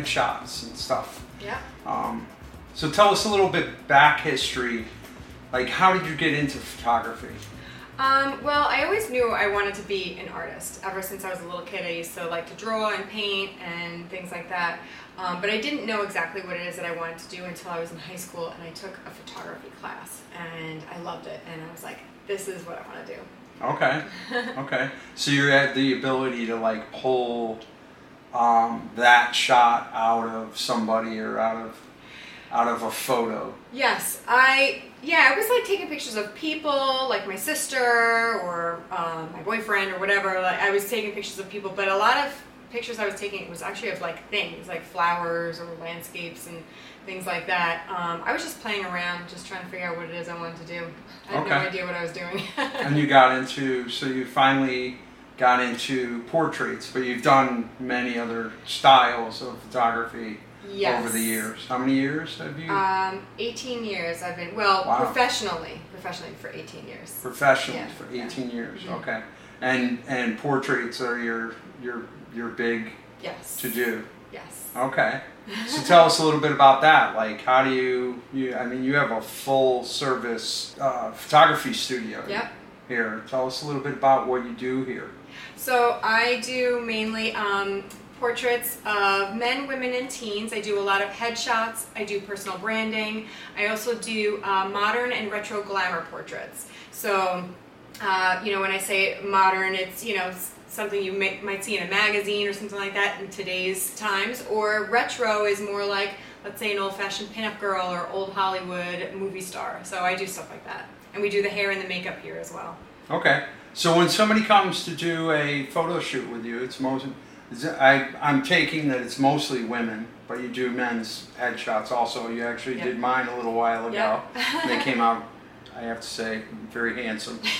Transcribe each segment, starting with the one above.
headshots and stuff. Yeah. Um, so tell us a little bit back history. Like, how did you get into photography? Um, well, I always knew I wanted to be an artist. Ever since I was a little kid, I used to like to draw and paint and things like that. Um, but I didn't know exactly what it is that I wanted to do until I was in high school and I took a photography class and I loved it. And I was like, this is what I want to do. Okay. okay. So you had the ability to like pull um, that shot out of somebody or out of out of a photo. Yes, I yeah, I was like taking pictures of people, like my sister or um, my boyfriend or whatever. Like I was taking pictures of people, but a lot of pictures I was taking was actually of like things, like flowers or landscapes and things like that. Um, I was just playing around, just trying to figure out what it is I wanted to do. I had Okay. no idea what I was doing. and you got into so you finally got into portraits, but you've done many other styles of photography yes. over the years. How many years have you Um, 18 years I've been well Wow. professionally, professionally for 18 years. professionally yeah, for yeah. 18 years? Mhm. Okay. And and portraits are your your your big Yes. to do. Yes. Okay. So tell us a little bit about that. Like, how do you, you I mean, you have a full service uh, photography studio Yep. here. Tell us a little bit about what you do here. So I do mainly um, portraits of men, women, and teens. I do a lot of headshots. I do personal branding. I also do uh, modern and retro glamour portraits. So, uh, you know, when I say modern, it's you know something you may, might see in a magazine or something like that in today's times. Or retro is more like, let's say, an old-fashioned pinup girl or old Hollywood movie star. So I do stuff like that, and we do the hair and the makeup here as well. Okay. So when somebody comes to do a photo shoot with you, it's most, is it- I, I'm taking that it's mostly women, but you do men's headshots also. You actually Yeah. did mine a little while ago. Yeah. they came out, I have to say, very handsome.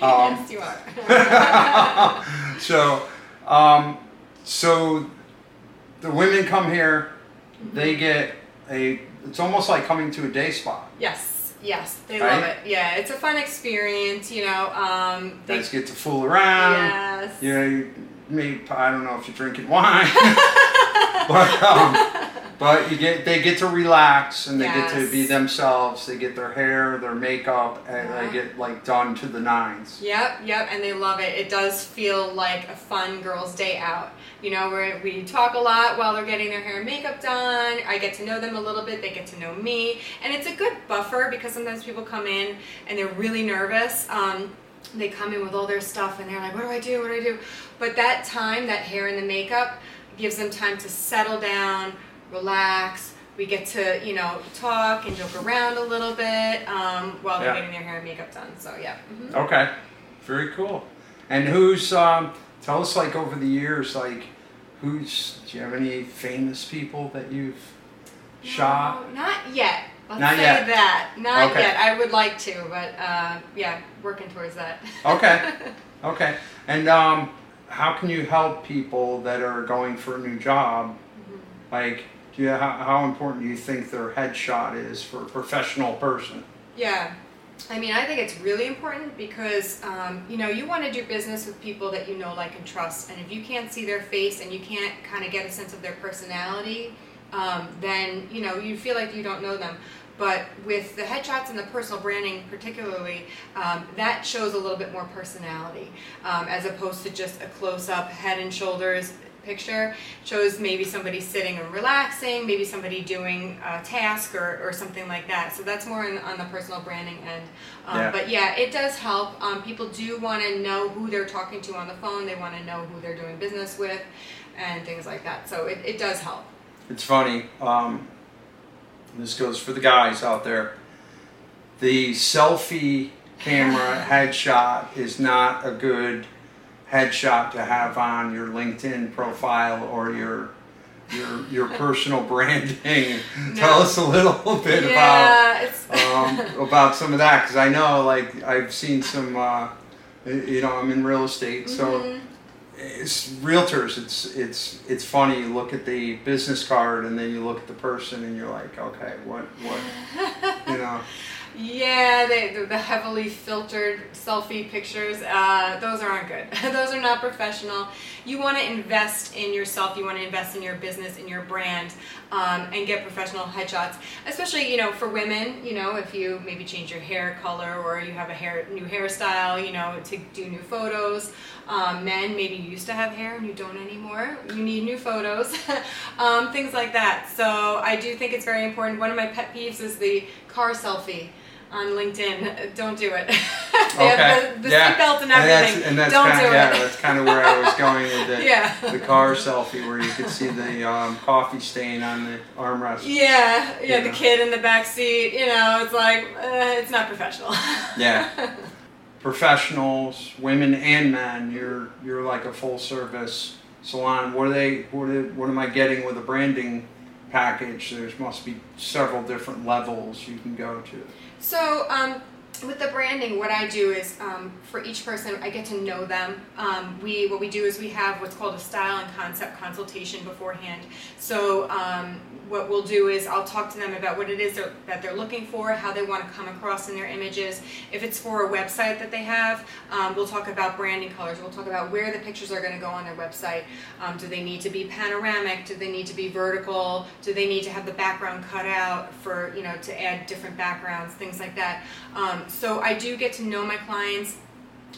Um, yes, you are. so, um, so the women come here, they get a. It's almost like coming to a day spa. yes, yes, they Right? love it. Yeah, it's a fun experience. You know, um, they, guys get to fool around. yes, You know, you maybe I don't know if you're drinking wine, but um, but you get they get to relax and they get to be themselves. They get their hair, their makeup, and Yeah. they get like done to the nines. Yep, yep, and they love it. It does feel like a fun girls' day out. You know, where we talk a lot while they're getting their hair and makeup done. I get to know them a little bit, they get to know me. And it's a good buffer because sometimes people come in and they're really nervous. Um, they come in with all their stuff and they're like, what do I do? What do I do? But that time, that hair and the makeup, gives them time to settle down, relax. We get to, you know, talk and joke around a little bit um, while they're Yeah. getting their hair and makeup done. So, yeah. mhm. Okay, very cool. And who's um, tell us like over the years like who's do you have any famous people that you've shot? No, not yet. Let's Not say yet. that. Not Okay. yet. I would like to, but uh, yeah, working towards that. Okay. Okay. And um, how can you help people that are going for a new job? Like, do you, how, how important do you think their headshot is for a professional person? Yeah. I mean, I think it's really important because, um, you know, you want to do business with people that you know, like, and trust. And if you can't see their face and you can't kind of get a sense of their personality, um, then, you know, you feel like you don't know them. But with the headshots and the personal branding, particularly, um, that shows a little bit more personality um, as opposed to just a close up head and shoulders picture. Shows maybe somebody sitting and relaxing, maybe somebody doing a task or, or something like that. So that's more in, on the personal branding end. Um, Yeah. But yeah, it does help. Um, people do want to know who they're talking to on the phone, they want to know who they're doing business with, and things like that. So it, it does help. It's funny. Um, this goes for the guys out there. The selfie camera headshot is not a good headshot to have on your LinkedIn profile or your your your personal branding. Tell us a little bit about yeah, it's. um, about some of that because I know like I've seen some. Uh, you know, I'm in real estate, so Mhm. it's realtors. It's it's it's funny. You look at the business card and then you look at the person and you're like, okay, what what you know? Yeah, they, the, heavily filtered selfie pictures, uh, those aren't good. those are not professional. You want to invest in yourself. You want to invest in your business, in your brand, um, and get professional headshots. Especially, you know, for women. You know, if you maybe change your hair color or you have a hair new hairstyle, you know, to do new photos. Um, men, maybe you used to have hair and you don't anymore. You need new photos, um, things like that. So I do think it's very important. One of my pet peeves is the car selfie on LinkedIn. Don't do it. they Okay. have the, the Yeah. seatbelt and And that's, everything. and that's Don't kind do of, yeah, it. that's kind of where I was going with the, Yeah. the car selfie where you could see the um, coffee stain on the armrest. Yeah, yeah, the Yeah. kid in the back seat. You know, it's like uh, it's not professional. Yeah. Professionals, women and men, you're you're like a full service salon. What are they? What are, what am I getting with a branding package? There must be several different levels you can go to. So, um, with the branding, what I do is um, for each person, I get to know them. Um, we what we do is we have what's called a style and concept consultation beforehand. So, um, what we'll do is I'll talk to them about what it is they're, that they're looking for, how they want to come across in their images. If it's for a website that they have, um, we'll talk about branding colors. We'll talk about where the pictures are going to go on their website. Um, do they need to be panoramic? Do they need to be vertical? Do they need to have the background cut out for you know to add different backgrounds, things like that. Um, so I do get to know my clients.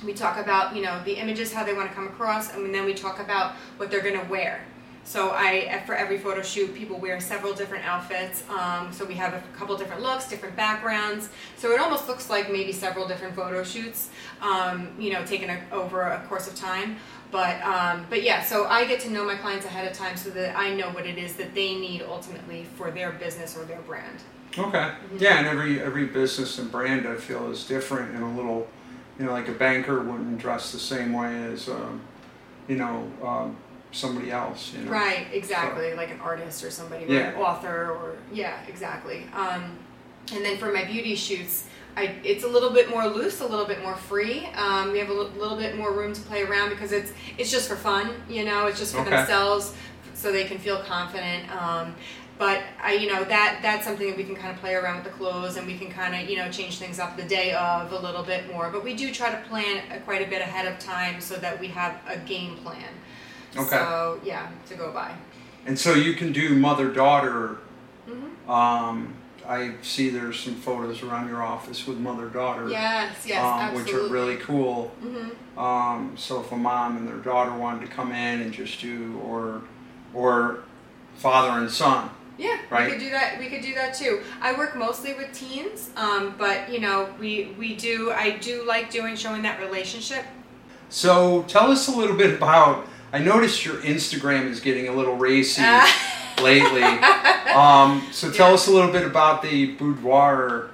We talk about you know the images, how they want to come across, and then we talk about what they're going to wear. So I, for every photo shoot, people wear several different outfits. Um, so we have a couple different looks, different backgrounds. So it almost looks like maybe several different photo shoots, um, you know, taken a, over a course of time. But um, but yeah, so I get to know my clients ahead of time so that I know what it is that they need ultimately for their business or their brand. Okay. Yeah, and every every business and brand I feel is different and a little, you know, like a banker wouldn't dress the same way as, um, you know, um, somebody else. You know. Right, exactly, like an artist or somebody, or Yeah. an author, or yeah, exactly. Um, and then for my beauty shoots, I, it's a little bit more loose, a little bit more free. Um, we have a little bit more room to play around because it's it's just for fun, you know. It's just for Okay. themselves, so they can feel confident. Um, but I, you know, that that's something that we can kind of play around with the clothes, and we can kind of, you know, change things up the day of a little bit more. But we do try to plan quite a bit ahead of time so that we have a game plan. Okay. So yeah, to go by. And so you can do mother daughter. hmm Um, I see there's some photos around your office with mother daughter. Yes, yes, um, absolutely. which are really cool. hmm Um, so if a mom and their daughter wanted to come in and just do, or or father and son. Yeah, Right. we could do that. We could do that too. I work mostly with teens, um, but you know, we we do. I do like doing showing that relationship. So tell us a little bit about. I noticed your Instagram is getting a little racy lately. Um, so tell Yeah. us a little bit about the boudoir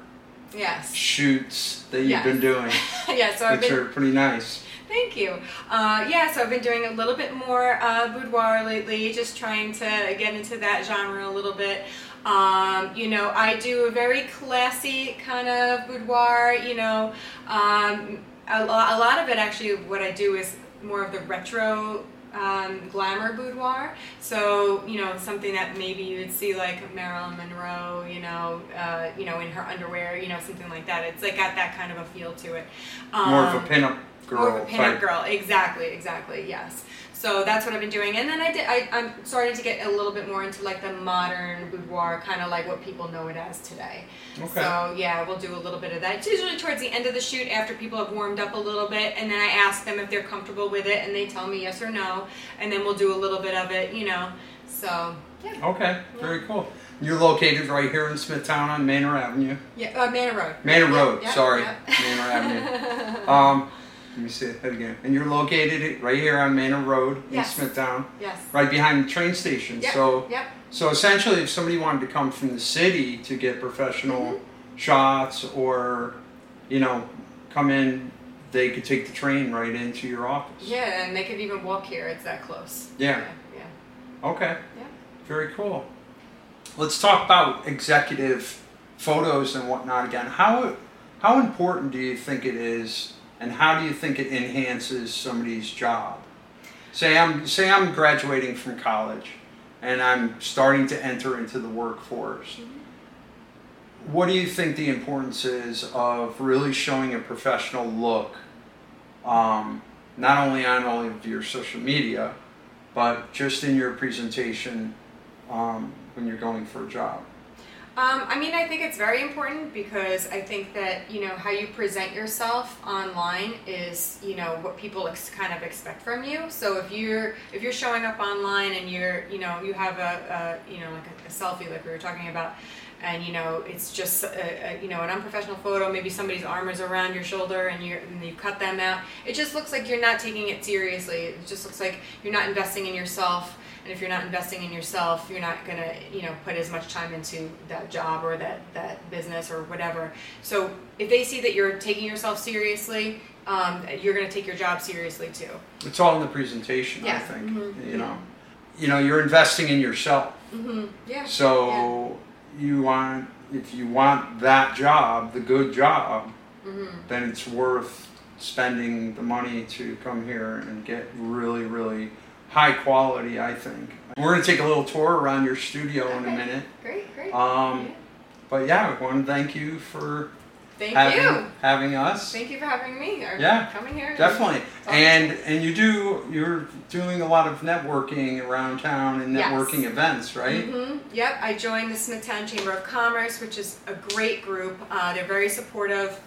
yes, shoots that you've Yes. been doing, yeah. So which been. are pretty nice. Thank you. Uh, yeah, so I've been doing a little bit more uh, boudoir lately, just trying to get into that genre a little bit. Um, you know, I do a very classy kind of boudoir. You know, um, a lot of it actually, what I do is more of the retro um, glamour boudoir. So you know, something that maybe you would see like Marilyn Monroe. You know, uh, you know, in her underwear. You know, something like that. It's like got that kind of a feel to it. More of Um, a pinup girl more of a type. girl, exactly, exactly, yes. So that's what I've been doing, and then I did. I, I'm starting to get a little bit more into like the modern boudoir, kind of like what people know it as today. Okay. So yeah, we'll do a little bit of that. It's usually towards the end of the shoot, after people have warmed up a little bit, and then I ask them if they're comfortable with it, and they tell me yes or no, and then we'll do a little bit of it, you know. So yeah, Okay, very cool. You're located right here in Smithtown on Manor Avenue. yeah, uh, Manor Road. Manor Yep, Road, yep, sorry, yep. Manor Avenue. Um, let me say that again. And you're located right here on Manor Road in Yes. Smithtown, yes. right behind the train station. Yep. So, Yep. so essentially, if somebody wanted to come from the city to get professional mm-hmm. shots, or you know, come in, they could take the train right into your office. Yeah, and they could even walk here. It's that close. Yeah. Yeah. yeah. Okay. Yeah. Very cool. Let's talk about executive photos and whatnot again. How how important do you think it is, and how do you think it enhances somebody's job? Say I'm say I'm graduating from college, and I'm starting to enter into the workforce. what do you think the importance is of really showing a professional look, um, not only on all of your social media, but just in your presentation um, when you're going for a job? Um, I mean, I think it's very important because I think that you know how you present yourself online is you know what people ex- kind of expect from you. So if you're if you're showing up online and you're you know you have a, a you know like a, a selfie like we were talking about, and you know it's just a, a, you know an unprofessional photo. Maybe somebody's arm is around your shoulder and you and you cut them out. It just looks like you're not taking it seriously. It just looks like you're not investing in yourself and if you're not investing in yourself you're not going to you know put as much time into that job or that that business or whatever so if they see that you're taking yourself seriously um, you're going to take your job seriously too It's all in the presentation, I Yeah. think. Mhm. You know, you know, you're investing in yourself. mm-hmm. yeah So you want if you want that job, the good job, mm-hmm. then it's worth spending the money to come here and get really, really high quality. I think we're gonna take a little tour around your studio in a minute. great great Um, Yeah. But yeah, I want to thank you for thank having you having us. thank you for having me or Yeah, coming here Definitely, and and you do you're doing a lot of networking around town and Yes. networking events, right? hmm Yep, I joined the Smithtown Chamber of Commerce, which is a great group. Uh, they're very supportive.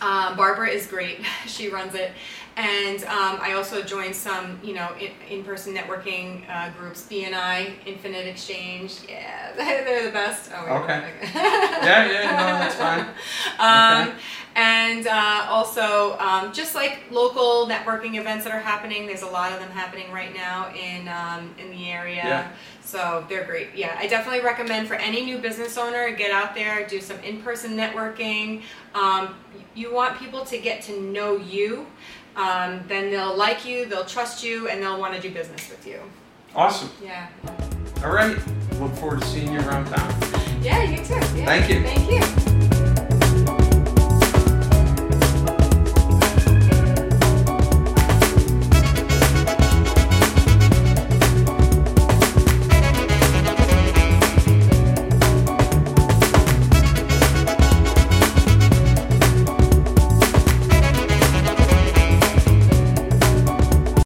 Um, Barbara is great; she runs it, and um, I also joined some, you know, in- in-person networking uh, groups. BNI, Infinite Exchange, yeah, they're the best. Oh, Okay. Yeah, yeah, no, that's fine. Um, Okay. And uh, also, um, just like local networking events that are happening, there's a lot of them happening right now in um, in the area. Yeah. So they're great. Yeah, I definitely recommend for any new business owner, get out there, do some in-person networking. Um, you want people to get to know you. Um, then they'll like you, they'll trust you, and they'll want to do business with you. Awesome. Yeah. All right. Look forward to seeing you around town. Yeah, you too. Yeah. Thank you. Thank you.